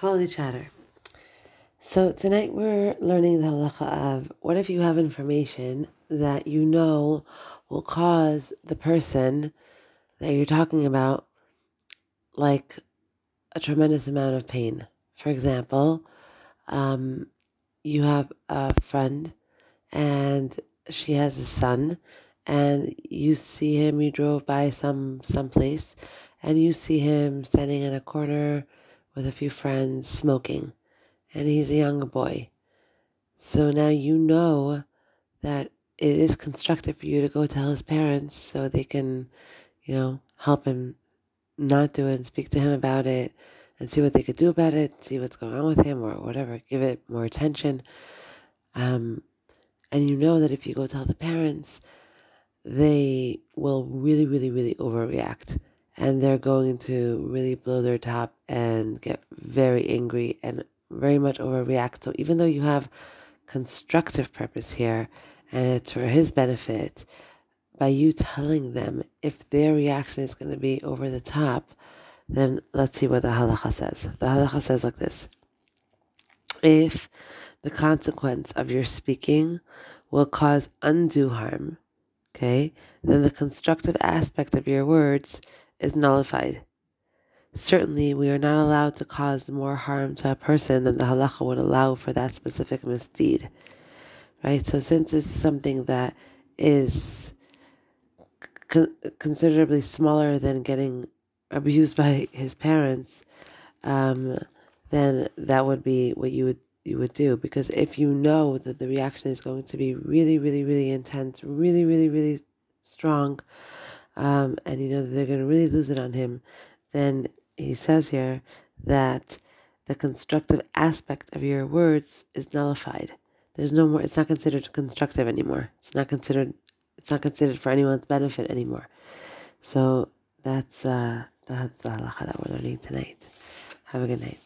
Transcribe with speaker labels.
Speaker 1: Holy chatter. So tonight we're learning the halacha of what if you have information that you know will cause the person that you're talking about like a tremendous amount of pain. For example, um, you have a friend and she has a son and you see him you drove by some some place and you see him standing in a corner with a few friends smoking, and he's a young boy. So now you know that it is constructive for you to go tell his parents so they can, you know, help him not do it and speak to him about it and see what they could do about it, see what's going on with him or whatever, give it more attention. Um, and you know that if you go tell the parents, they will really, really, really overreact and they're going to really blow their top and get very angry and very much overreact. So even though you have constructive purpose here and it's for his benefit, by you telling them if their reaction is going to be over the top, then let's see what the halacha says. The halacha says like this. If the consequence of your speaking will cause undue harm, okay, then the constructive aspect of your words is nullified. Certainly, we are not allowed to cause more harm to a person than the halacha would allow for that specific misdeed. Right? So, since it's something that is con- considerably smaller than getting abused by his parents, um, then that would be what you would you would do because if you know that the reaction is going to be really really really intense really really really strong um, and you know they're going to really lose it on him, then he says here that the constructive aspect of your words is nullified. There's no more. It's not considered constructive anymore. It's not considered. It's not considered for anyone's benefit anymore. So that's uh, that's the halacha that we're learning tonight. Have a good night.